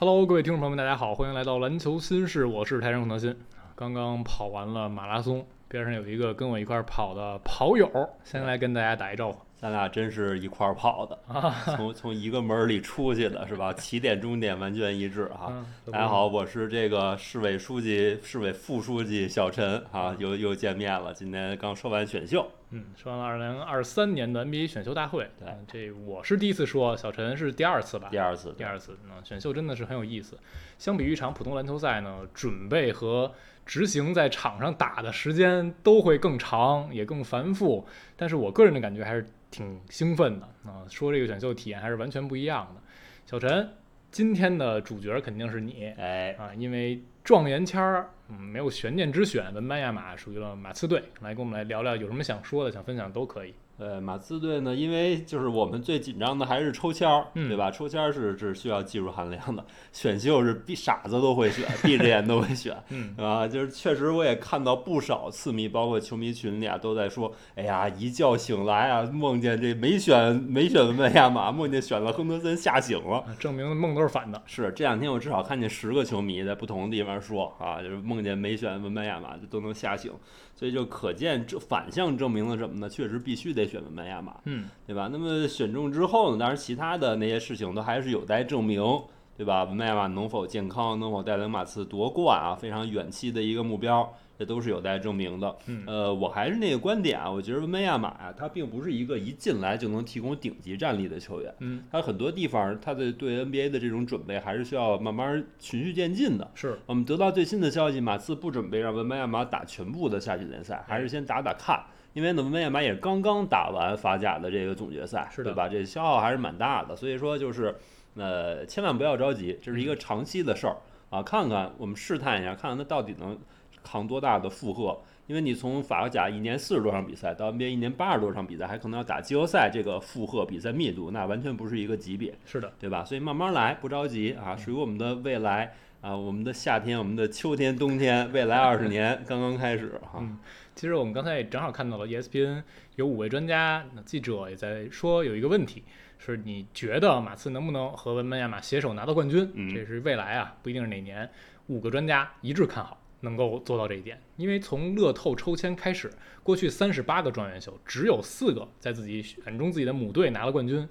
Hello，各位听众朋友们，大家好，欢迎来到篮球新事，我是台山孔德新。刚刚跑完了马拉松，边上有一个跟我一块跑的跑友，先来跟大家打一招呼。咱俩真是一块儿跑的，啊，从从一个门儿里出去的，是吧？起点终点完全一致哈。嗯大家好，，我是这个市委书记、市委副书记小陈啊，又又见面了。今天刚说完选秀，嗯，说完了二零二三年的 NBA 选秀大会，对嗯这我是第一次说，小陈是第二次吧？第二次，第二次，那选秀真的是很有意思。相比于一场普通篮球赛呢，准备和执行在场上打的时间都会更长，也更繁复。但是我个人的感觉还是挺兴奋的啊、说这个选秀体验还是完全不一样的。小陈，今天的主角肯定是你哎，啊，因为状元签儿，嗯，没有悬念之选，文班亚马属于了马刺队。来跟我们来聊聊，有什么想说的、想分享都可以。呃，马刺队呢，因为就是我们最紧张的还是抽签儿，嗯对吧？抽签儿是是需要技术含量的，选秀是闭傻子都会选，闭着眼都会选。嗯，啊，就是确实我也看到不少次迷，包括球迷群里啊，都在说，哎呀，一觉醒来啊，梦见这没选没选文班亚马，梦见选了亨德森，吓醒了。啊证明梦都是反的。是这两天我至少看见十个球迷在不同的地方说啊，就是梦见没选文班亚马，就都能吓醒，所以就可见这反向证明了什么呢？确实必须得选文班亚马。嗯，对吧？那么选中之后呢，当然其他的那些事情都还是有待证明，对吧？文班亚马能否健康，能否带领马刺夺冠啊，非常远期的一个目标，这都是有待证明的。嗯呃，我还是那个观点啊，我觉得文班亚马呀、他并不是一个一进来就能提供顶级战力的球员，嗯，他很多地方他的对 NBA 的这种准备还是需要慢慢循序渐进的。是，我们得到最新的消息，马刺不准备让文班亚马打全部的夏季联赛，还是先打打看。因为呢，文班亚马也刚刚打完法甲的这个总决赛，是的对吧？这消耗还是蛮大的，所以说就是，呃，千万不要着急，这是一个长期的事儿啊。看看我们试探一下，看看他到底能扛多大的负荷。因为你从法甲一年四十多场比赛到 NBA 一年八十多场比赛，还可能要打季后赛，这个负荷比赛密度那完全不是一个级别。是的。对吧？所以慢慢来，不着急啊，属于我们的未来啊，我们的夏天、我们的秋天、冬天，未来二十年刚刚开始哈。嗯其实我们刚才也正好看到了 E ESPN 有五位专家，那记者也在说有一个问题，是你觉得马刺能不能和文班亚马携手拿到冠军？嗯这是未来啊，不一定是哪年。五个专家一致看好能够做到这一点，因为从乐透抽签开始，过去三十八个状元秀只有四个在自己选中自己的母队拿了冠军，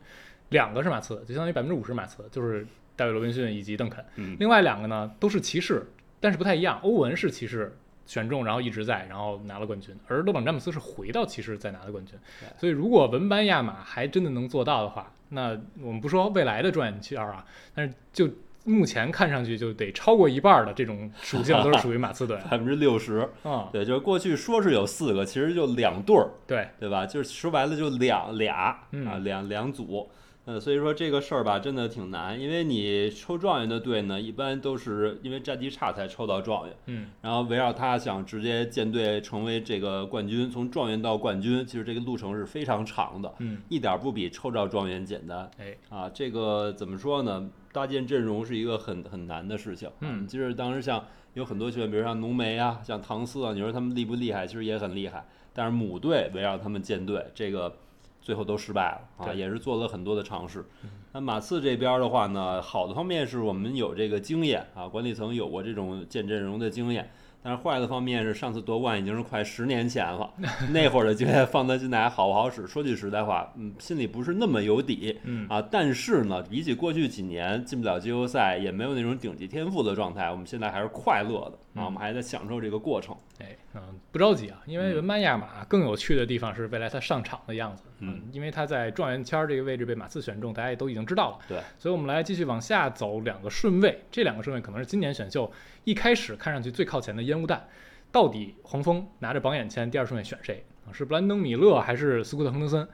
两个是马刺，就相当于百分之五十马刺，就是大卫罗宾逊以及邓肯。嗯另外两个呢都是骑士，但是不太一样。欧文是骑士选中，然后一直在，然后拿了冠军，而勒布朗詹姆斯是回到骑士再拿的冠军。所以如果文班亚马还真的能做到的话，那我们不说未来的状元圈啊，但是就目前看上去就得超过一半儿的这种属性都是 属于马刺队百分之六十，啊、对，就是过去说是有四个，其实就两对儿，对，对吧？就是说白了就两俩啊，嗯两两组。呃，所以说这个事儿吧，真的挺难，因为你抽状元的队呢，一般都是因为战绩差才抽到状元，嗯，然后围绕他想直接建队成为这个冠军，从状元到冠军，其实这个路程是非常长的，嗯，一点儿不比抽着状元简单。哎，啊，这个怎么说呢？搭建阵容是一个很很难的事情。嗯就是当时像有很多球员，比如像浓眉啊，像唐斯啊，你说他们厉不厉害？其实也很厉害。但是母队围绕他们建队，这个最后都失败了啊，也是做了很多的尝试。那马刺这边的话呢，好的方面是我们有这个经验啊，管理层有过这种建阵容的经验。但是坏的方面是，上次夺冠已经是快十年前了，那会儿的经验放在现在还好不好使？说句实在话，嗯，心里不是那么有底。嗯啊，但是呢，比起过去几年进不了季后赛，也没有那种顶级天赋的状态，我们现在还是快乐的嗯啊，我们还在享受这个过程。哎，嗯，不着急啊，因为嗯文班亚马更有趣的地方是未来他上场的样子。嗯，因为他在状元签儿这个位置被马刺选中，大家也都已经知道了。对，所以我们来继续往下走两个顺位，这两个顺位可能是今年选秀一开始看上去最靠前的烟雾弹。到底黄蜂拿着榜眼签第二顺位选谁啊？是布兰登·米勒还是斯库特·亨德森？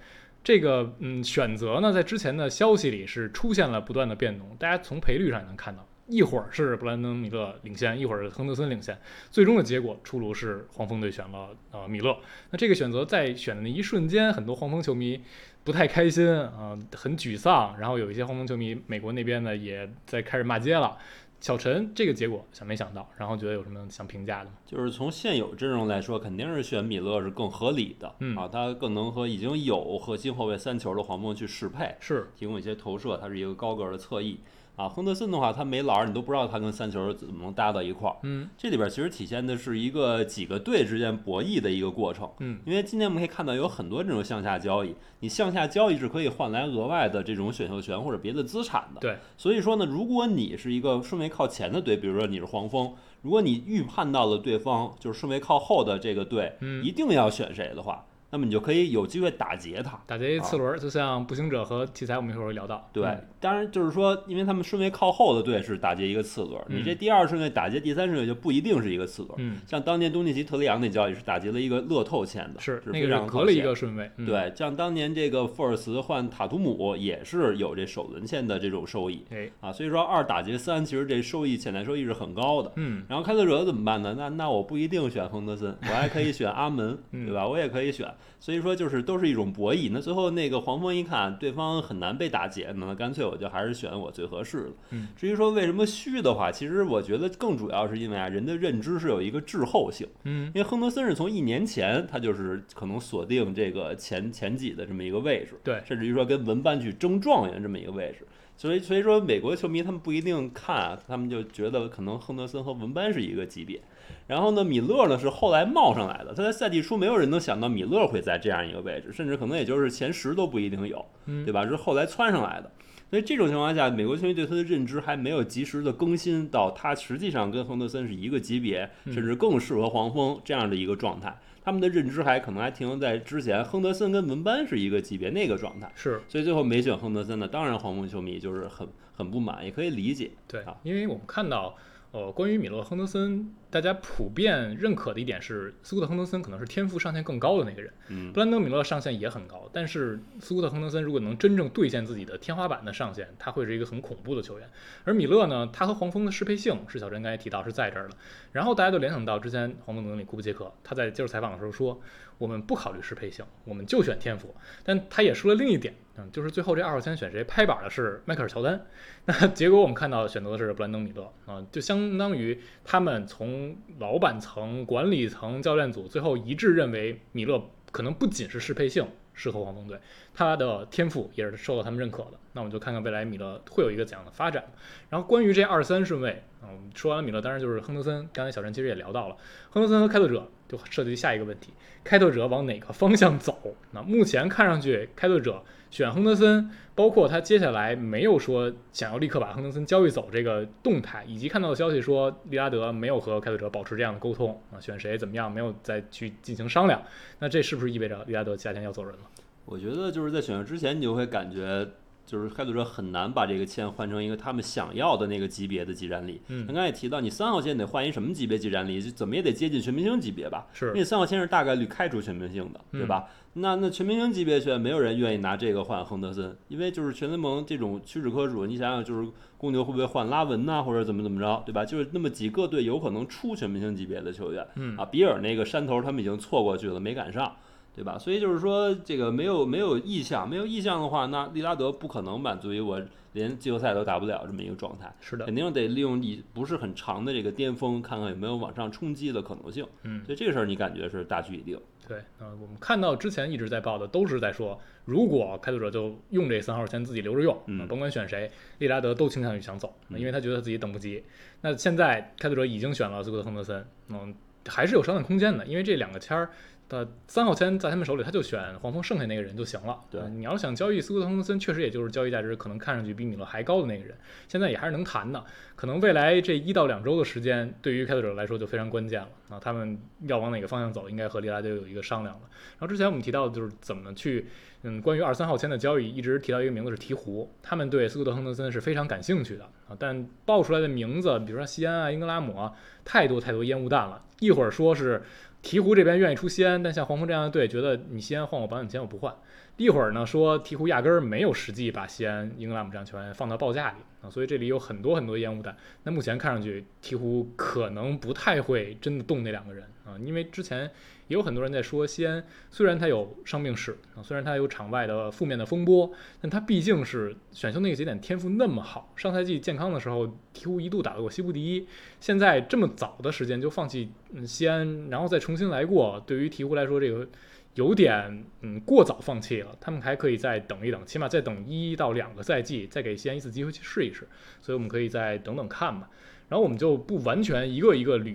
这个嗯选择呢，在之前的消息里是出现了不断的变动，大家从赔率上也能看到，一会儿是布兰登·米勒领先，一会儿是亨德森领先，最终的结果出炉是黄蜂队选了呃米勒。那这个选择在选的那一瞬间，很多黄蜂球迷不太开心啊、很沮丧，然后有一些黄蜂球迷，美国那边呢也在开始骂街了。小陈这个结果想没想到？然后觉得有什么想评价的吗？就是从现有阵容来说，肯定是选米勒是更合理的，嗯啊，他更能和已经有核心后卫三球的黄蜂去适配，是，提供一些投射，他是一个高个儿的侧翼。啊，亨德森的话，他没篮儿，你都不知道他跟三球怎么能搭到一块儿。嗯这里边其实体现的是一个几个队之间博弈的一个过程。嗯因为今天我们可以看到有很多这种向下交易，你向下交易是可以换来额外的这种选秀权或者别的资产的。对，所以说呢，如果你是一个顺位靠前的队，比如说你是黄蜂，如果你预判到了对方就是顺位靠后的这个队嗯一定要选谁的话，那么你就可以有机会打劫他。打劫一次轮，就像步行者和奇才，我们一会儿会聊到。对嗯，当然就是说，因为他们顺位靠后的队是打劫一个次轮，你这嗯第二顺位打劫第三顺位就不一定是一个次轮。嗯，像当年东契奇特雷杨那交易是打劫了一个乐透签的，是那非个是隔了一个顺位。嗯，对，像当年这个富尔茨换塔图姆也是有这首轮签的这种收益哎，啊，所以说二打劫三其实这收益潜在收益是很高的。嗯然后开拓者怎么办呢？那那我不一定选亨德森，我还可以选阿门，嗯对吧？我也可以选，所以说就是都是一种博弈。那最后那个黄蜂一看对方很难被打劫，那干脆我就还是选我最合适的。嗯至于说为什么虚的话，其实我觉得更主要是因为啊，人的认知是有一个滞后性。嗯因为亨德森是从一年前他就是可能锁定这个前前几的这么一个位置，对甚至于说跟文班去争状元这么一个位置。所以，所以说美国球迷他们不一定看啊，他们就觉得可能亨德森和文班是一个级别。然后呢，米勒呢是后来冒上来的，他在赛季初没有人能想到米勒会在这样一个位置，甚至可能也就是前十都不一定有，嗯对吧？是后来窜上来的。所以这种情况下，美国球迷对他的认知还没有及时的更新到他实际上跟亨德森是一个级别，嗯甚至更适合黄蜂这样的一个状态。他们的认知还可能还停留在之前亨德森跟文班是一个级别那个状态，是所以最后没选亨德森呢，当然黄蜂球迷就是很很不满，也可以理解。对啊，因为我们看到，呃，关于米勒亨德森，大家普遍认可的一点是，斯库特亨德森可能是天赋上限更高的那个人。嗯布兰登米勒上限也很高，但是斯库特亨德森如果能真正兑现自己的天花板的上限，他会是一个很恐怖的球员。而米勒呢，他和黄蜂的适配性是小陈刚才提到是在这儿的。然后大家就联想到之前黄蜂总经理库布杰克他在接受采访的时候说，我们不考虑适配性，我们就选天赋。但他也说了另一点，嗯，就是最后这二号签选谁拍板的是迈克尔乔丹。那结果我们看到选择的是布兰登米勒啊，就相当于他们从老板层、管理层、教练组最后一致认为米勒可能不仅是适配性适合黄蜂队，他的天赋也是受到他们认可的。那我们就看看未来米勒会有一个怎样的发展。然后关于这二三顺位，啊、我们说完了米勒，当然就是亨德森。刚才小陈其实也聊到了，亨德森和开拓者就涉及下一个问题：开拓者往哪个方向走？那目前看上去，开拓者选亨德森，包括他接下来没有说想要立刻把亨德森交易走这个动态，以及看到的消息说利拉德没有和开拓者保持这样的沟通啊，选谁怎么样没有再去进行商量。那这是不是意味着利拉德夏天要走人了？我觉得就是在选秀之前，你就会感觉就是开拓者很难把这个签换成一个他们想要的那个级别的技战力。嗯刚才也提到，你三号签得换一什么级别技战力，就怎么也得接近全明星级别吧？是因为三号线是大概率开除全明星的，对嗯吧？那那全明星级别选，没有人愿意拿这个换亨德森，因为就是全联盟这种屈指可数。你想想，就是公牛会不会换拉文呐、或者怎么怎么着，对吧？就是那么几个队有可能出全明星级别的球员，嗯啊，比尔那个山头他们已经错过去了，没赶上。对吧？所以就是说，这个没有没有意向，没有意向的话，那利拉德不可能满足于我连季后赛都打不了这么一个状态，是的，肯定得利用你不是很长的这个巅峰，看看有没有往上冲击的可能性。嗯。所以这个事儿你感觉是大局已定。对，呃，我们看到之前一直在报的都是在说，如果开拓者就用这三号签自己留着用，嗯呃甭管选谁，利拉德都倾向于想走，嗯因为他觉得自己等不及。那现在开拓者已经选了斯科特亨德森，嗯，还是有商量空间的，因为这两个签儿的三号签在他们手里，他就选黄蜂剩下那个人就行了。对呃你要想交易斯库特亨德森，确实也就是交易价值可能看上去比米勒还高的那个人，现在也还是能谈的。可能未来这一到两周的时间，对于开拓者来说就非常关键了啊！他们要往哪个方向走，应该和利拉德有一个商量了。然后之前我们提到的就是怎么去，嗯，关于二三号签的交易，一直提到一个名字是鹈鹕，他们对斯库特亨德森是非常感兴趣的啊，但爆出来的名字，比如说西安啊、英格拉姆啊，太多太多烟雾弹了。一会儿说是鹈鹕这边愿意出西安，但像黄蜂这样的队觉得你西安换我保险签我不换。一会儿呢说鹈鹕压根儿没有实际把西安、英格拉姆这样球员放到报价里啊，所以这里有很多很多烟雾弹。那目前看上去鹈鹕可能不太会真的动那两个人啊，因为之前也有很多人在说西安虽然他有伤病史啊，虽然他有场外的负面的风波，但他毕竟是选秀那个节点天赋那么好，上赛季健康的时候鹈鹕一度打得过西部第一，现在这么早的时间就放弃嗯西安，然后再重新来过，对于鹈鹕来说这个。有点嗯过早放弃了，他们还可以再等一等，起码再等一到两个赛季，再给西安一次机会去试一试。所以我们可以再等等看吧。然后我们就不完全一个一个捋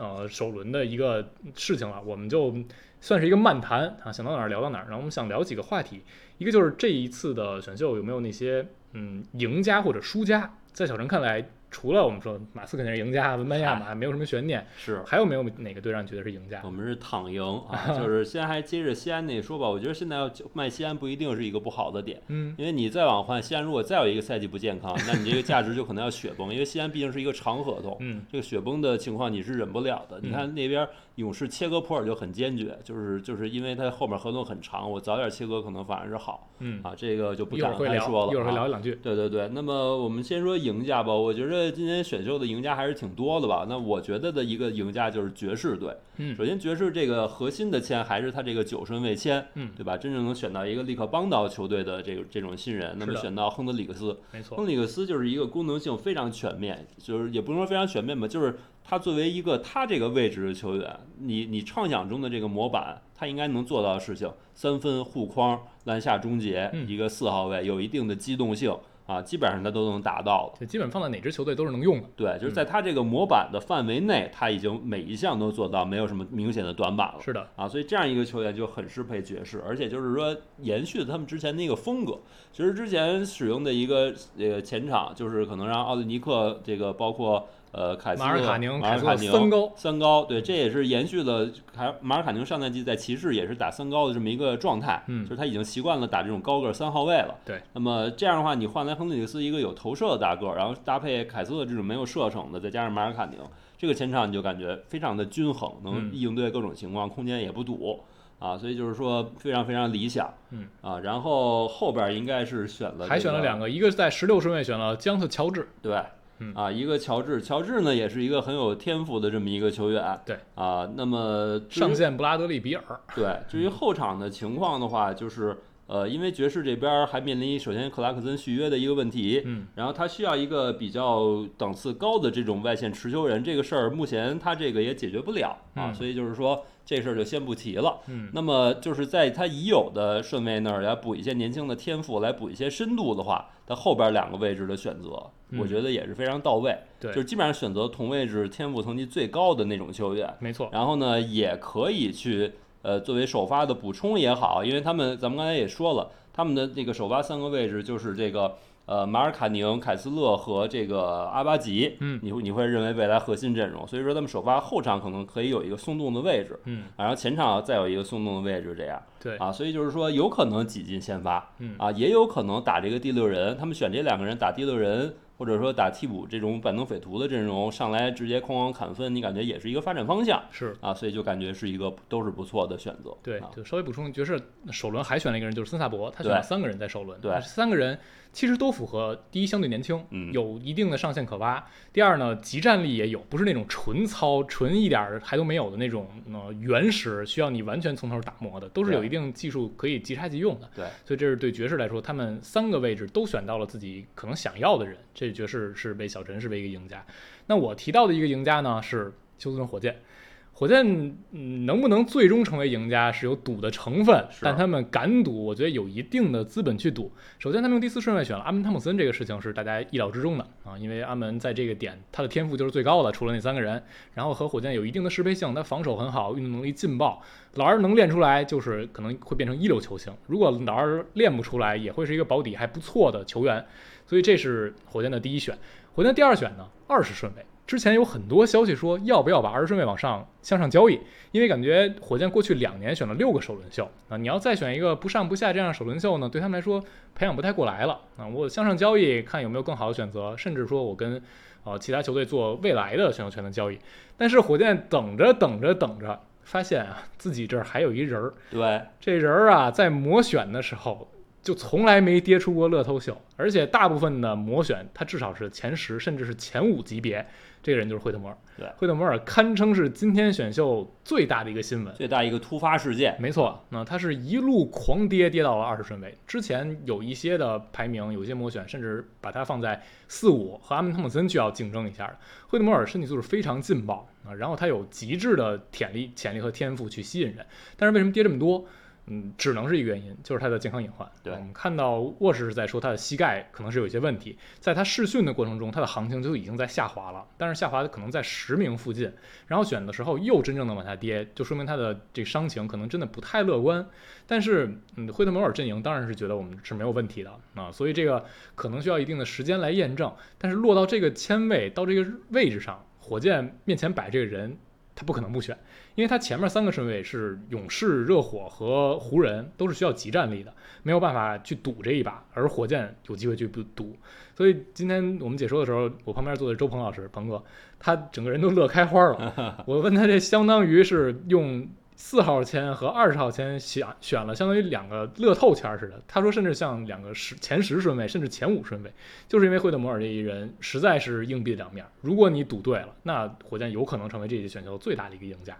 呃首轮的一个事情了，我们就算是一个漫谈啊，想到哪儿聊到哪儿。然后我们想聊几个话题，一个就是这一次的选秀有没有那些嗯赢家或者输家，在小陈看来。除了我们说马斯肯定是赢家，文班亚马没有什么悬念，是。还有没有哪个队让你觉得是赢家？我们是躺赢啊，就是先还接着西安那说吧，我觉得现在要卖西安不一定是一个不好的点，嗯，因为你再往换，西安如果再有一个赛季不健康，那你这个价值就可能要雪崩，因为西安毕竟是一个长合同，嗯，这个雪崩的情况你是忍不了的。你看那边勇士切割普尔就很坚决，就是就是因为他后面合同很长，我早点切割可能反而是好，嗯啊，这个就不展开说了，一会儿会聊两句。对对对，那么我们先说赢家吧，我觉得今年选秀。的赢家还是挺多的吧？那我觉得的一个赢家就是爵士队。嗯，首先爵士这个核心的签还是他这个九顺位签，嗯，对吧？真正能选到一个立刻帮到球队的这个这种新人，那么选到亨德里克斯，没错，亨德里克斯就是一个功能性非常全面，就是也不能说非常全面吧，就是他作为一个他这个位置的球员，你你畅想中的这个模板，他应该能做到的事情：三分、护框、篮下终结，一个四号位，有一定的机动性。啊，基本上他都能达到了，就基本放在哪支球队都是能用的。对，就是在他这个模板的范围内，他已经每一项都做到，没有什么明显的短板了。是的，啊，所以这样一个球员就很适配爵士，而且就是说延续了他们之前那个风格。其实之前使用的一个呃前场，就是可能让奥利尼克这个包括。呃，凯斯、马尔卡宁、马尔卡宁三高，三高，对，这也是延续了凯马尔卡宁上赛季在骑士也是打三高的这么一个状态，嗯，就是他已经习惯了打这种高个三号位了，对。那么这样的话，你换来亨德里斯一个有投射的大个，然后搭配凯斯的这种没有射程的，再加上马尔卡宁，这个前场你就感觉非常的均衡，能应对各种情况，空间也不堵啊，所以就是说非常非常理想，嗯。啊，然后后边应该是选了还选了两个，一个是在十六顺位选了江特乔治，对。啊，一个乔治，乔治呢也是一个很有天赋的这么一个球员。对啊，那么上线布拉德利比尔。对，至于后场的情况的话，就是呃，因为爵士这边还面临首先克拉克森续约的一个问题，嗯，然后他需要一个比较档次高的这种外线持球人，这个事儿目前他这个也解决不了啊，所以就是说这事儿就先不提了。嗯，那么就是在他已有的顺位那儿来补一些年轻的天赋，来补一些深度的话，他后边两个位置的选择。我觉得也是非常到位，对，就是基本上选择同位置天赋层级最高的那种球员，没错。然后呢，也可以去呃作为首发的补充也好，因为他们咱们刚才也说了，他们的那个首发三个位置就是这个。呃，马尔卡宁、凯斯勒和这个阿巴吉，嗯，你会你会认为未来核心阵容，所以说他们首发后场可能可以有一个松动的位置，嗯，然后前场再有一个松动的位置，这样，对，啊，所以就是说有可能挤进先发，嗯，啊，也有可能打这个第六人，他们选这两个人打第六人。或者说打替补这种板凳匪徒的阵容上来直接哐哐砍分，你感觉也是一个发展方向，是啊，所以就感觉是一个都是不错的选择。对，就稍微补充，爵士首轮还选了一个人，就是森萨博，他选了三个人在首轮，对，三个人其实都符合第一相对年轻，有一定的上限可挖；第二呢，集战力也有，不是那种纯糙、纯一点还都没有的那种呃原始需要你完全从头打磨的，都是有一定技术可以即插即用的。对，所以这是对爵士来说，他们三个位置都选到了自己可能想要的人，这。爵士是被小陈视为一个赢家，那我提到的一个赢家呢是休斯顿火箭。火箭嗯能不能最终成为赢家是有赌的成分，但他们敢赌，我觉得有一定的资本去赌。首先，他们用第四顺位选了阿门汤姆森，这个事情是大家意料之中的啊，因为阿门在这个点他的天赋就是最高的，除了那三个人，然后和火箭有一定的适配性，他防守很好，运动能力劲爆，老二能练出来就是可能会变成一流球星，如果老二练不出来，也会是一个保底还不错的球员。所以这是火箭的第一选，火箭第二选呢，二十顺位。之前有很多消息说要不要把二十顺位往上向上交易，因为感觉火箭过去两年选了六个首轮秀啊，你要再选一个不上不下这样首轮秀呢，对他们来说培养不太过来了啊。我向上交易看有没有更好的选择，甚至说我跟呃其他球队做未来的选秀权的交易。但是火箭等着等着等着，发现啊自己这儿还有一人儿，对，这人儿啊在磨选的时候。就从来没跌出过乐透秀，而且大部分的模选他至少是前十甚至是前五级别，这个人就是惠特摩尔。对惠特摩尔堪称是今天选秀最大的一个新闻。最大一个突发事件，没错，那他是一路狂跌，跌到了二十顺位。之前有一些的排名，有一些模选，甚至把他放在四五，和阿门汤姆森就要竞争一下了。惠特摩尔身体素质非常劲爆啊，然后他有极致的潜力、潜力和天赋去吸引人。但是为什么跌这么多？嗯，只能是一个原因，就是他的健康隐患。对我们看到沃什是在说他的膝盖可能是有一些问题，在他试训的过程中，他的行情就已经在下滑了，但是下滑可能在十名附近，然后选的时候又真正的往下跌，就说明他的这伤情可能真的不太乐观。但是，嗯，惠特摩尔阵营当然是觉得我们是没有问题的啊，所以这个可能需要一定的时间来验证。但是落到这个签位到这个位置上，火箭面前摆这个人，他不可能不选。因为他前面三个顺位是勇士、热火和湖人，都是需要集战力的，没有办法去赌这一把，而火箭有机会去赌。所以今天我们解说的时候，我旁边坐的周鹏老师，鹏哥，他整个人都乐开花了。我问他，这相当于是用四号签和二十号签选选了，相当于两个乐透签似的。他说，甚至像两个十前十顺位，甚至前五顺位，就是因为惠特摩尔这一人实在是硬币两面。如果你赌对了，那火箭有可能成为这届选秀最大的一个赢家。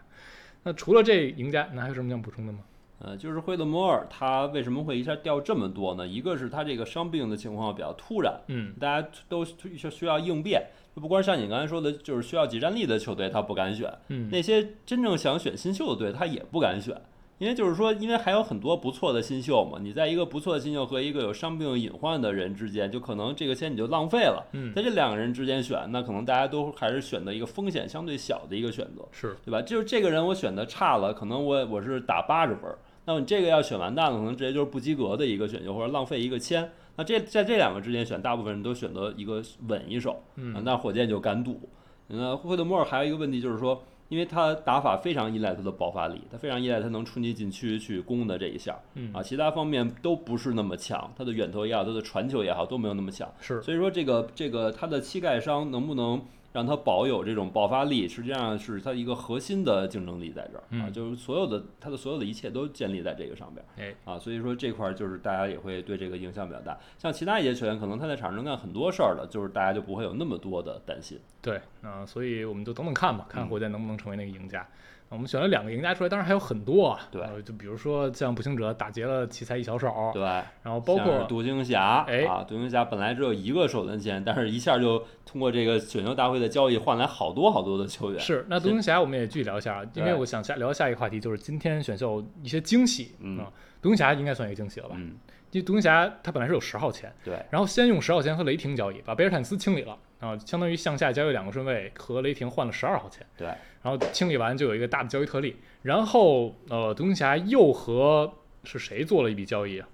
那除了这赢家，那还有什么想补充的吗？呃，就是惠特摩尔他为什么会一下掉这么多呢？一个是他这个伤病的情况比较突然，嗯，大家都需需要应变，就不光像你刚才说的，就是需要集战力的球队他不敢选，嗯，那些真正想选新秀的队他也不敢选。因为就是说，因为还有很多不错的新秀嘛，你在一个不错的新秀和一个有伤病隐患的人之间，就可能这个签你就浪费了。嗯，在这两个人之间选，那可能大家都还是选择一个风险相对小的一个选择，是对吧？就是这个人我选的差了，可能我我是打八十分，那么你这个要选完蛋了，可能直接就是不及格的一个选秀，或者浪费一个签。那这在这两个之间选，大部分人都选择一个稳一手，嗯，那火箭就敢赌。那惠特莫尔还有一个问题就是说。因为他打法非常依赖他的爆发力，他非常依赖他能冲击禁区去攻的这一下，嗯啊，其他方面都不是那么强，他的远投也好，他的传球也好，都没有那么强。是，所以说这个这个他的膝盖伤能不能让他保有这种爆发力，实际上是他一个核心的竞争力在这儿啊，嗯就是所有的他的所有的一切都建立在这个上边。哎，啊，所以说这块儿就是大家也会对这个影响比较大。像其他一些球员，可能他在场上能干很多事儿的，就是大家就不会有那么多的担心。对，啊，所以我们就等等看吧，看嗯火箭能不能成为那个赢家。我们选了两个赢家出来，当然还有很多啊。对呃就比如说像步行者打劫了奇才一小手，对，然后包括独行侠，哎啊，独行侠本来只有一个首轮签，但是一下就通过这个选秀大会的交易换来好多好多的球员。是那独行侠我们也继续聊一下，因为我想下聊下一个话题就是今天选秀一些惊喜嗯啊。独行侠应该算一个惊喜了吧？嗯，因为独行侠他本来是有十号签，对，然后先用十号签和雷霆交易，把贝尔坦斯清理了啊，相当于向下交易两个顺位，和雷霆换了十二号签。对，然后清理完就有一个大的交易特例，然后呃，独行侠又和是谁做了一笔交易啊？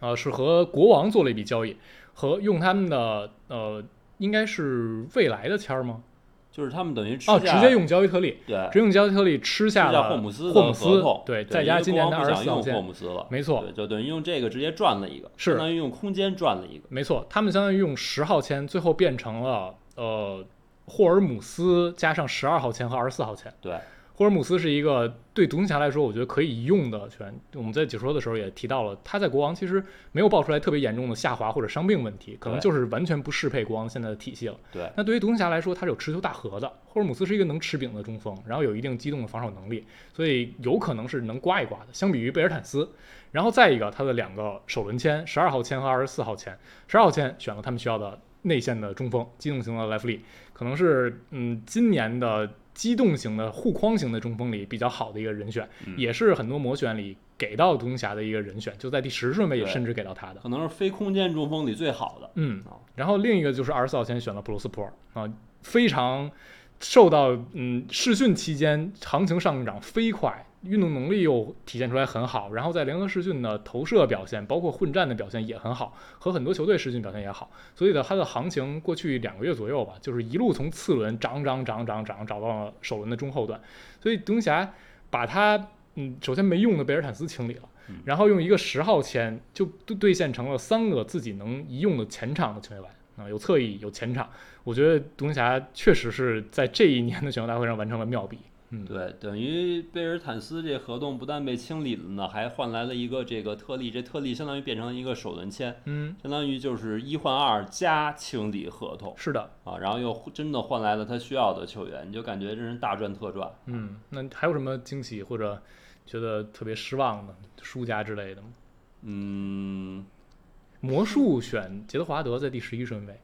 啊，是和国王做了一笔交易，和用他们的呃，应该是未来的签儿吗？就是他们等于吃哦，直接用交易特例，对直接用交易特例吃下了霍姆斯霍姆斯的合同，对，再加今年的二十四号签，姆斯了，没错，对，就等于用这个直接赚了一个，是相当于用空间赚了一个。没错，他们相当于用十号签，最后变成了呃霍尔姆斯加上十二号签和二十四号签。对，霍尔姆斯是一个对独行侠来说，我觉得可以用的球员。我们在解说的时候也提到了，他在国王其实没有爆出来特别严重的下滑或者伤病问题，可能就是完全不适配国王现在的体系了。对，那对于独行侠来说，他是有持球大核的。霍尔姆斯是一个能吃饼的中锋，然后有一定机动的防守能力，所以有可能是能刮一刮的。相比于贝尔坦斯，然后再一个他的两个首轮签，十二号签和二十四号签，十二号签选了他们需要的内线的中锋，机动型的莱弗利，可能是嗯今年的机动型的护框型的中锋里比较好的一个人选，嗯也是很多魔选里给到独行侠的一个人选，就在第十顺位也甚至给到他的。可能是非空间中锋里最好的。嗯哦，然后另一个就是二十四号签选了普罗斯普尔啊，非常受到嗯试训期间行情上涨飞快，运动能力又体现出来很好，然后在联合试训的投射表现，包括混战的表现也很好，和很多球队试训表现也好，所以呢，他的行情过去两个月左右吧，就是一路从次轮涨涨涨涨涨涨到了首轮的中后段，所以独行侠把他嗯首先没用的贝尔坦斯清理了。然后用一个十号签就兑兑现成了三个自己能一用的前场的球员啊，有侧翼有前场，我觉得独行侠确实是在这一年的选秀大会上完成了妙笔。嗯，对，等于贝尔坦斯这合同不但被清理了呢，还换来了一个这个特例，这特例相当于变成了一个首轮签，嗯，相当于就是一换二加清理合同是的，啊，然后又真的换来了他需要的球员，你就感觉这人大赚特赚。嗯，那还有什么惊喜或者觉得特别失望的输家之类的吗？嗯魔术选杰德华德在第十一顺位，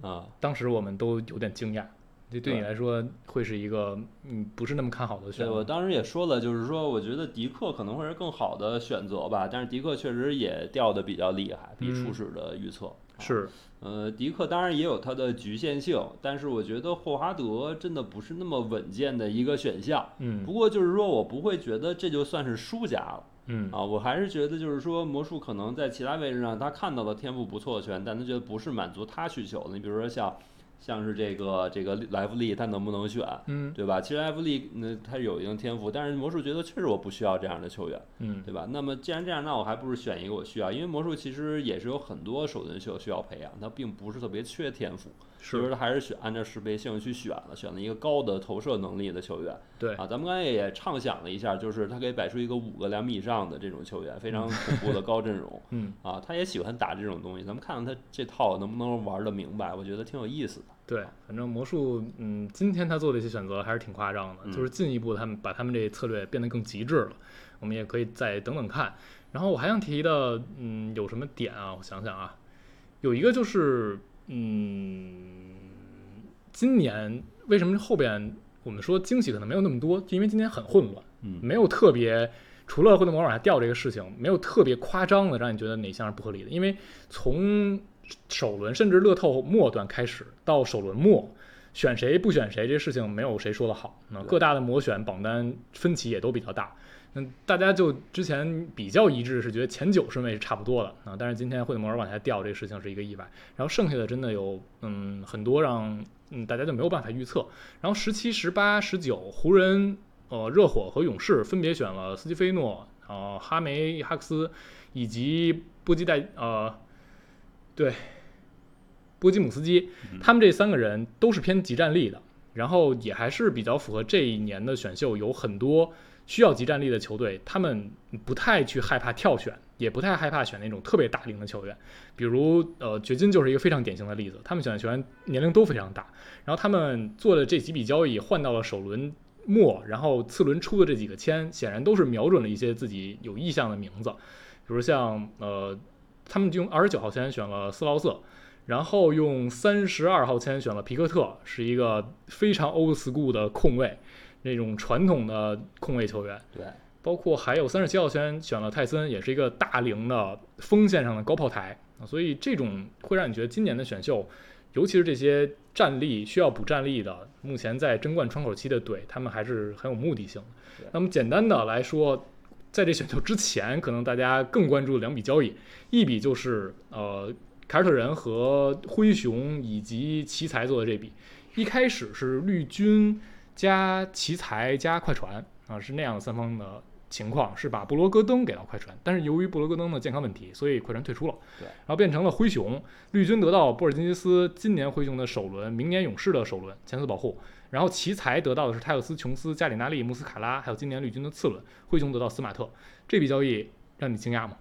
啊，当时我们都有点惊讶，这对你来说会是一个嗯不是那么看好的选择，我。当时也说了，就是说我觉得迪克可能会是更好的选择吧，但是迪克确实也掉的比较厉害，比嗯初始的预测。啊是，呃，迪克当然也有它的局限性，但是我觉得霍华德真的不是那么稳健的一个选项。嗯不过就是说我不会觉得这就算是输家了嗯啊，我还是觉得就是说魔术可能在其他位置上他看到了天赋不错的球员，但他觉得不是满足他需求的。你比如说像像是这个这个莱弗利，他能不能选？嗯对吧？其实莱弗利那他有一定天赋，但是魔术觉得确实我不需要这样的球员，嗯对吧？那么既然这样，那我还不如选一个我需要，因为魔术其实也是有很多首轮秀需要培养，他并不是特别缺天赋，所以说是，他还是选按照适配性去选了，选了一个高的投射能力的球员对，啊。咱们刚才也畅想了一下，就是他可以摆出一个五个两米以上的这种球员，非常恐怖的高阵容嗯啊。他也喜欢打这种东西，咱们看看他这套能不能玩得明白，我觉得挺有意思的。对，反正魔术，嗯，今天他做的一些选择还是挺夸张的，嗯就是进一步他们把他们这策略变得更极致了。我们也可以再等等看。然后我还想提的，嗯，有什么点啊？我想想啊，有一个就是，嗯，今年为什么后边我们说惊喜可能没有那么多，就因为今年很混乱，嗯没有特别。除了会德摩往下掉这个事情，没有特别夸张的让你觉得哪项是不合理的，因为从首轮甚至乐透末段开始到首轮末，选谁不选谁这事情没有谁说的好。那各大的模选榜单分歧也都比较大。嗯，大家就之前比较一致是觉得前九顺位是差不多的啊，但是今天惠特摩尔往下掉这个事情是一个意外。然后剩下的真的有嗯很多让嗯大家就没有办法预测。然后十七、十八、十九，湖人、呃热火和勇士分别选了斯基菲诺、呃哈梅、哈克斯以及波基代呃对波基姆斯基，他们这三个人都是偏集战力的，然后也还是比较符合这一年的选秀，有很多需要集战力的球队，他们不太去害怕跳选，也不太害怕选那种特别大龄的球员，比如呃掘金就是一个非常典型的例子，他们选的球员年龄都非常大，然后他们做的这几笔交易换到了首轮。末，然后次轮出的这几个签，显然都是瞄准了一些自己有意向的名字，比如像呃，他们就用二十九号签选了斯劳瑟，然后用三十二号签选了皮克特，是一个非常 old school 的控卫，那种传统的控卫球员。对，包括还有三十七号签选了泰森，也是一个大龄的锋线上的高炮台啊，所以这种会让你觉得今年的选秀，尤其是这些战力需要补战力的，目前在争冠窗口期的队，他们还是很有目的性的。那么简单的来说，在这选秀之前，可能大家更关注的两笔交易，一笔就是呃凯尔特人和灰熊以及奇才做的这笔，一开始是绿军加奇才加快船啊，是那样的三方的情况，是把布罗戈登给到快船，但是由于布罗戈登的健康问题，所以快船退出了，对。然后变成了灰熊，绿军得到波尔津吉斯，今年灰熊的首轮，明年勇士的首轮前四保护，然后奇才得到的是泰勒斯、琼斯、加里纳利、穆斯卡拉，还有今年绿军的次轮，灰熊得到斯马特，这笔交易让你惊讶吗？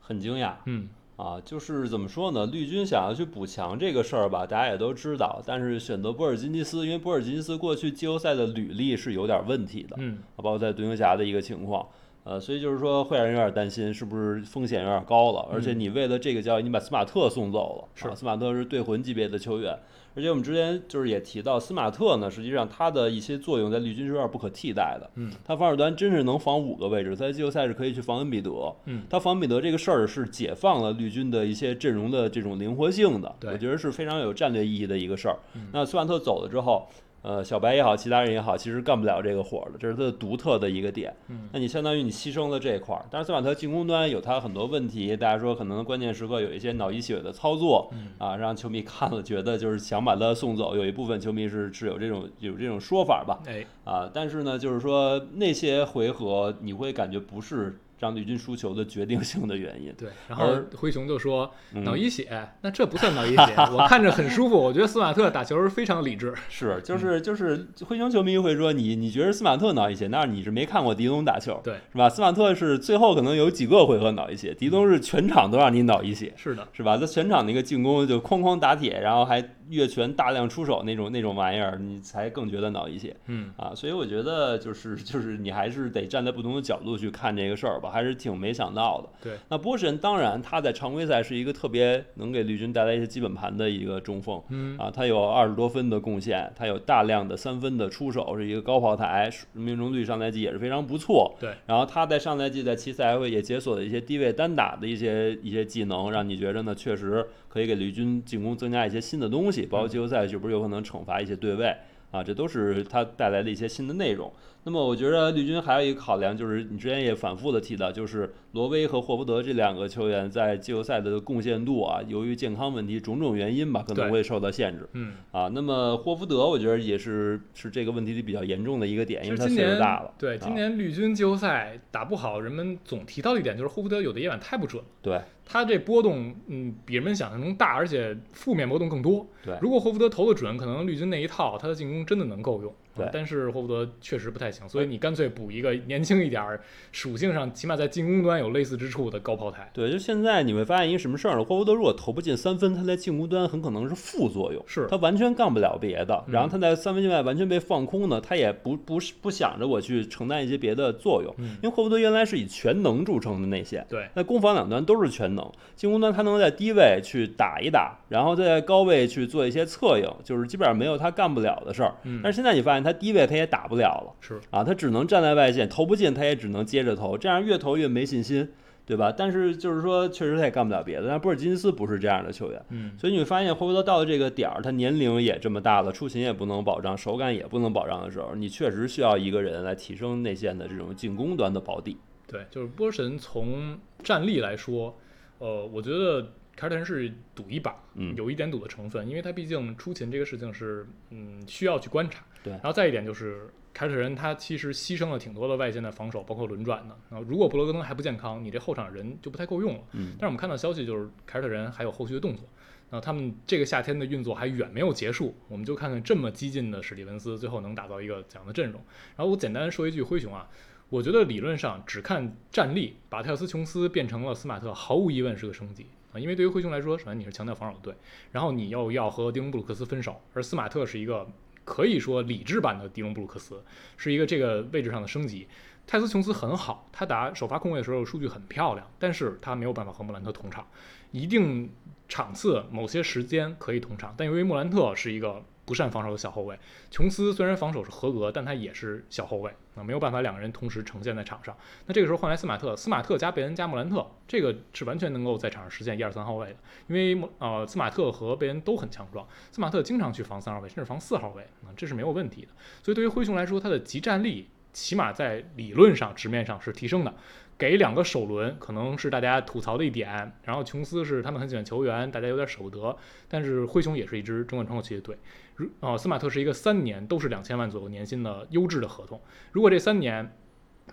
很惊讶。嗯，啊，就是怎么说呢？绿军想要去补强这个事儿吧，大家也都知道，但是选择波尔津吉斯，因为波尔津吉斯过去季后赛的履历是有点问题的，嗯，包括在独行侠的一个情况，呃，所以就是说会让人有点担心，是不是风险有点高了？而且你为了这个交易，你把斯马特送走了，是啊，斯马特是队魂级别的球员，而且我们之前就是也提到，斯马特呢，实际上他的一些作用在绿军是有点不可替代的，嗯，他防守端真是能防五个位置，在季后赛是可以去防恩比德，嗯，他防恩比德这个事儿是解放了绿军的一些阵容的这种灵活性的，对我觉得是非常有战略意义的一个事儿。嗯那斯马特走了之后。呃，小白也好，其他人也好，其实干不了这个活儿的，这是他的独特的一个点。嗯，那你相当于你牺牲了这一块儿，但是斯瓦特进攻端有他很多问题，大家说可能关键时刻有一些脑溢血的操作，嗯啊，让球迷看了觉得就是想把他送走，有一部分球迷是是有这种有这种说法吧，哎，啊，但是呢，就是说那些回合你会感觉不是让绿军输球的决定性的原因。对，然后灰熊就说嗯脑溢血，那这不算脑溢血，我看着很舒服。我觉得斯马特打球非常理智。是，就是就是灰熊球迷会说你你觉得斯马特脑溢血，那你是没看过迪东打球，对，是吧？斯马特是最后可能有几个回合脑溢血，迪东是全场都让你脑溢血。是的，是吧？他全场那个进攻就哐哐打铁，然后还越权大量出手那种那种玩意儿，你才更觉得恼一些嗯，啊！所以我觉得就是 就是你还是得站在不同的角度去看这个事儿吧，还是挺没想到的。对，那波神当然他在常规赛是一个特别能给绿军带来一些基本盘的一个中锋，嗯，啊，他有二十多分的贡献，他有大量的三分的出手，是一个高炮台，命中率上赛季也是非常不错。对，然后他在上赛季在奇赛会也解锁了一些低位单打的一些一些技能，让你觉着呢确实可以给绿军进攻增加一些新的东西，包括季后赛是不是有可能惩罚一些对位啊，这都是他带来的一些新的内容。那么我觉得绿军还有一个考量，就是你之前也反复的提到，就是罗威和霍福德这两个球员在季后赛的贡献度啊，由于健康问题种种原因吧，可能会受到限制嗯，啊。那么霍福德，我觉得也是是这个问题里比较严重的一个点，因为他岁数大了。对，啊今年绿军季后赛打不好，人们总提到一点就是霍福德有的夜晚太不准了。对他这波动，嗯，比人们想象中大，而且负面波动更多。对如果霍福德投的准，可能绿军那一套他的进攻真的能够用。对啊但是霍福德确实不太行，所以你干脆补一个年轻一点儿，属性上起码在进攻端有类似之处的高炮台。对，就现在你会发现一个什么事儿呢？霍福德如果投不进三分，他在进攻端很可能是副作用，是他完全干不了别的。嗯然后他在三分线外完全被放空呢，他也不不是不想着我去承担一些别的作用，嗯因为霍福德原来是以全能著称的内线。对，那攻防两端都是全能，进攻端他能在低位去打一打，然后在高位去做一些策应，就是基本上没有他干不了的事儿。嗯，但是现在你发现他低位他也打不了了是啊，他只能站在外线，投不进他也只能接着投，这样越投越没信心，对吧？但是就是说，确实他也干不了别的。但波尔津斯不是这样的球员，嗯，所以你会发现霍福德到了这个点儿，他年龄也这么大了，出勤也不能保障，手感也不能保障的时候，你确实需要一个人来提升内线的这种进攻端的保底。对，就是波神从战力来说，呃，我觉得凯尔特人是赌一把，嗯有一点赌的成分，因为他毕竟出勤这个事情是，嗯，需要去观察。对然后再一点就是凯尔特人他其实牺牲了挺多的外线的防守，包括轮转的。然后如果布罗格登还不健康，你这后场人就不太够用了。嗯但是我们看到消息就是凯尔特人还有后续的动作。那他们这个夏天的运作还远没有结束，我们就看看这么激进的史蒂文斯最后能打造一个怎样的阵容。然后我简单说一句灰熊啊，我觉得理论上只看战力，把泰勒斯琼斯变成了斯马特，毫无疑问是个升级因为对于灰熊来说，首先你是强调防守的队，然后你又要和迪隆布鲁克斯分手，而斯马特是一个可以说理智版的迪隆布鲁克斯，是一个这个位置上的升级。泰斯琼斯很好，他打首发控卫的时候数据很漂亮，但是他没有办法和莫兰特同场，一定场次某些时间可以同场，但由于莫兰特是一个不善防守的小后卫，琼斯虽然防守是合格，但他也是小后卫啊，没有办法两个人同时呈现在场上。那这个时候换来斯马特，斯马特加贝恩加莫兰特，这个是完全能够在场上实现一二三号位的，因为呃斯马特和贝恩都很强壮，斯马特经常去防三号位，甚至防四号位啊，这是没有问题的。所以对于灰熊来说，他的集战力起码在理论上、直面上是提升的。给两个首轮可能是大家吐槽的一点，然后琼斯是他们很喜欢球员，大家有点舍不得。但是灰熊也是一支争冠窗口期的队，如呃斯马特是一个三年都是两千万左右年薪的优质的合同，如果这三年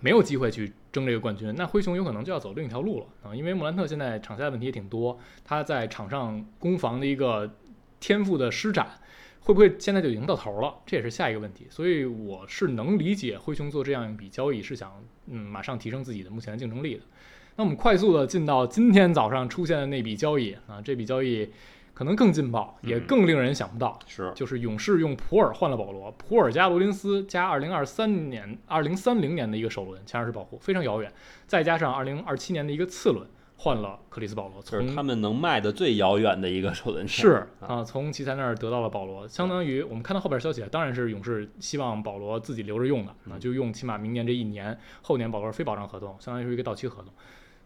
没有机会去争这个冠军，那灰熊有可能就要走另一条路了啊、因为莫兰特现在场下的问题也挺多，他在场上攻防的一个天赋的施展。会不会现在就已经到头了？这也是下一个问题。所以我是能理解灰熊做这样一笔交易是想，嗯，马上提升自己的目前的竞争力的。那我们快速的进到今天早上出现的那笔交易啊，这笔交易可能更劲爆，也嗯更令人想不到，是就是勇士用普尔换了保罗，普尔加罗林斯加2023年、2030年的一个首轮前二十保护，非常遥远，再加上2027年的一个次轮换了克里斯保罗，从他们能卖的最遥远的一个首轮签是啊，从奇才那儿得到了保罗，相当于我们看到后边消息啊，当然是勇士希望保罗自己留着用的，那，就用起码明年这一年，后年保罗非保障合同，相当于是一个到期合同。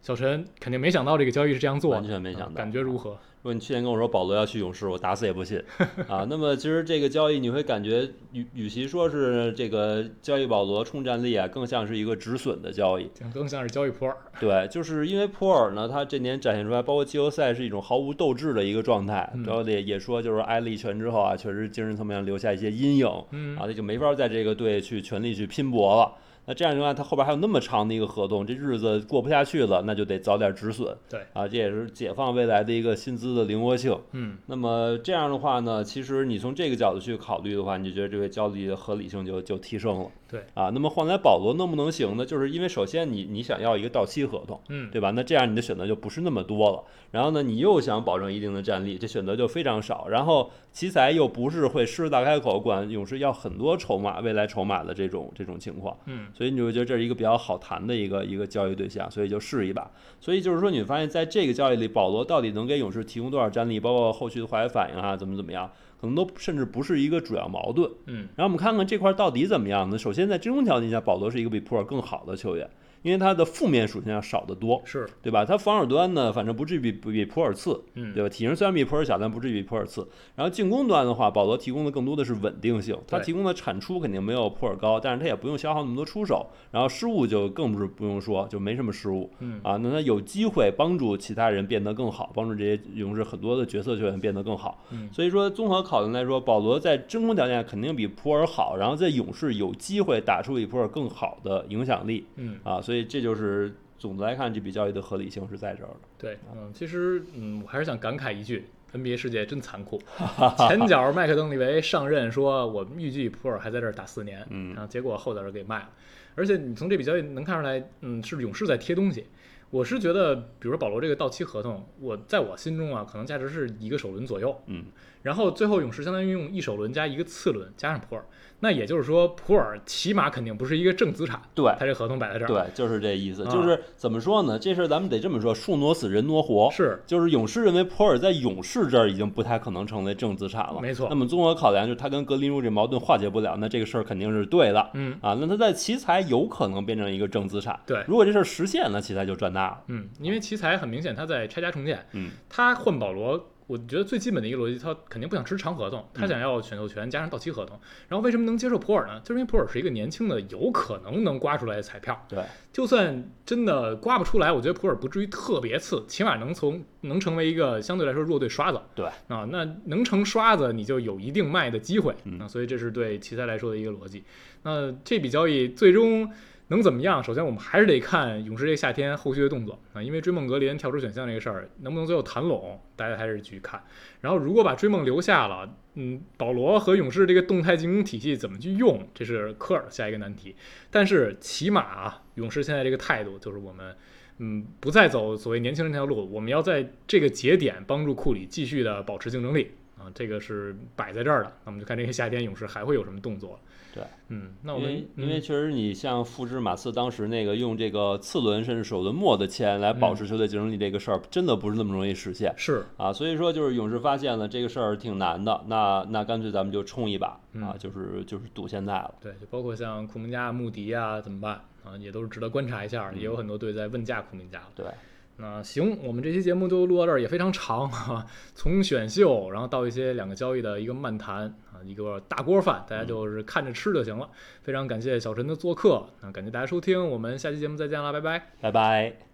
小陈肯定没想到这个交易是这样做的，完全没想到啊感觉如何？如果你去年跟我说保罗要去勇士，我打死也不信 啊。那么其实这个交易你会感觉，与与其说是这个交易保罗冲战力啊，更像是一个止损的交易。更像是交易普尔，对，就是因为普尔呢，他这年展现出来，包括季后赛是一种毫无斗志的一个状态。嗯然后也也说，就是挨了一拳之后啊，确实精神层面上留下一些阴影嗯啊，他就没法在这个队去全力去拼搏了。那这样的话，他后边还有那么长的一个合同，这日子过不下去了，那就得早点止损。对啊，这也是解放未来的一个薪资的灵活性。嗯，那么这样的话呢，其实你从这个角度去考虑的话，你就觉得这个交易的合理性就就提升了。对啊，那么换来保罗能不能行呢？就是因为首先你你想要一个到期合同，嗯，对吧？那这样你的选择就不是那么多了。然后呢，你又想保证一定的战力，这选择就非常少。然后奇才又不是会狮子大开口管勇士要很多筹码、未来筹码的这种这种情况，嗯，所以你就觉得这是一个比较好谈的一个一个交易对象，所以就试一把。所以就是说，你发现在这个交易里，保罗到底能给勇士提供多少战力，包括后续的化学反应啊，怎么怎么样，可能都甚至不是一个主要矛盾。嗯，然后我们看看这块到底怎么样呢？首先，在真空条件下，保罗是一个比普尔更好的球员，因为他的负面属性要少得多，是，对吧？他防守端呢，反正不至于比比普尔次，嗯，对吧？体型虽然比普尔小，但不至于比普尔次。然后进攻端的话，保罗提供的更多的是稳定性，他提供的产出肯定没有普尔高，但是他也不用消耗那么多出手，然后失误就更不是不用说，就没什么失误。嗯啊，那他有机会帮助其他人变得更好，帮助这些勇士很多的角色球员变得更好。嗯所以说综合考虑来说，保罗在真空条件下肯定比普尔好，然后在勇士有机会打出比普尔更好的影响力嗯，啊，所以这就是总的来看这笔交易的合理性是在这儿的。对，嗯，其实，嗯，我还是想感慨一句，NBA 世界真残酷。前脚麦克邓利维上任说，我们预计普尔还在这儿打四年，嗯然后结果后脚就给卖了。而且你从这笔交易能看出来，嗯，是勇士在贴东西。我是觉得，比如说保罗这个到期合同，我在我心中啊，可能价值是一个首轮左右。嗯，然后最后勇士相当于用一首轮加一个次轮加上普尔，那也就是说普尔起码肯定不是一个正资产，对他这合同摆在这儿。对，就是这意思，啊就是怎么说呢？这事儿咱们得这么说，树挪死，人挪活。是，就是勇士认为普尔在勇士这儿已经不太可能成为正资产了，没错那么综合考量，就是他跟格林路这矛盾化解不了，那这个事儿肯定是对的嗯啊。那他在奇才有可能变成一个正资产，对如果这事儿实现了，奇才就赚大。嗯，因为奇才很明显他在拆家重建，嗯，他换保罗，我觉得最基本的一个逻辑，他肯定不想吃长合同，他嗯想要选秀权加上到期合同。然后为什么能接受普尔呢？就是因为普尔是一个年轻的，有可能能刮出来的彩票。对，就算真的刮不出来，我觉得普尔不至于特别次，起码能从能成为一个相对来说弱队刷子。对啊，那能成刷子，你就有一定卖的机会。嗯啊，所以这是对奇才来说的一个逻辑。那这笔交易最终能怎么样？首先我们还是得看勇士这个夏天后续的动作啊，因为追梦格林跳出选项这个事儿能不能最后谈拢，大家还是继续看。然后如果把追梦留下了，嗯，保罗和勇士这个动态进攻体系怎么去用，这是科尔下一个难题。但是起码啊，勇士现在这个态度就是我们。嗯，不再走所谓年轻人这条路，我们要在这个节点帮助库里继续的保持竞争力啊，这个是摆在这儿的。那我们就看这个夏天勇士还会有什么动作。对，嗯，那我们因为因为嗯确实你像复制马刺当时那个用这个次轮甚至首轮末的签来保持球队竞争力这个事儿，真的不是那么容易实现。是啊，所以说就是勇士发现了这个事儿挺难的，那那干脆咱们就冲一把啊，嗯就是就是赌现在了。对，就包括像库明加、穆迪啊，怎么办啊，也都是值得观察一下。也有很多队在问价库明加了。对，那行，我们这期节目就录到这儿，也非常长啊，从选秀，然后到一些两个交易的一个漫谈啊，一个大锅饭，大家就是看着吃就行了。非常感谢小陈的做客，那，感谢大家收听，我们下期节目再见啦，拜拜。拜拜。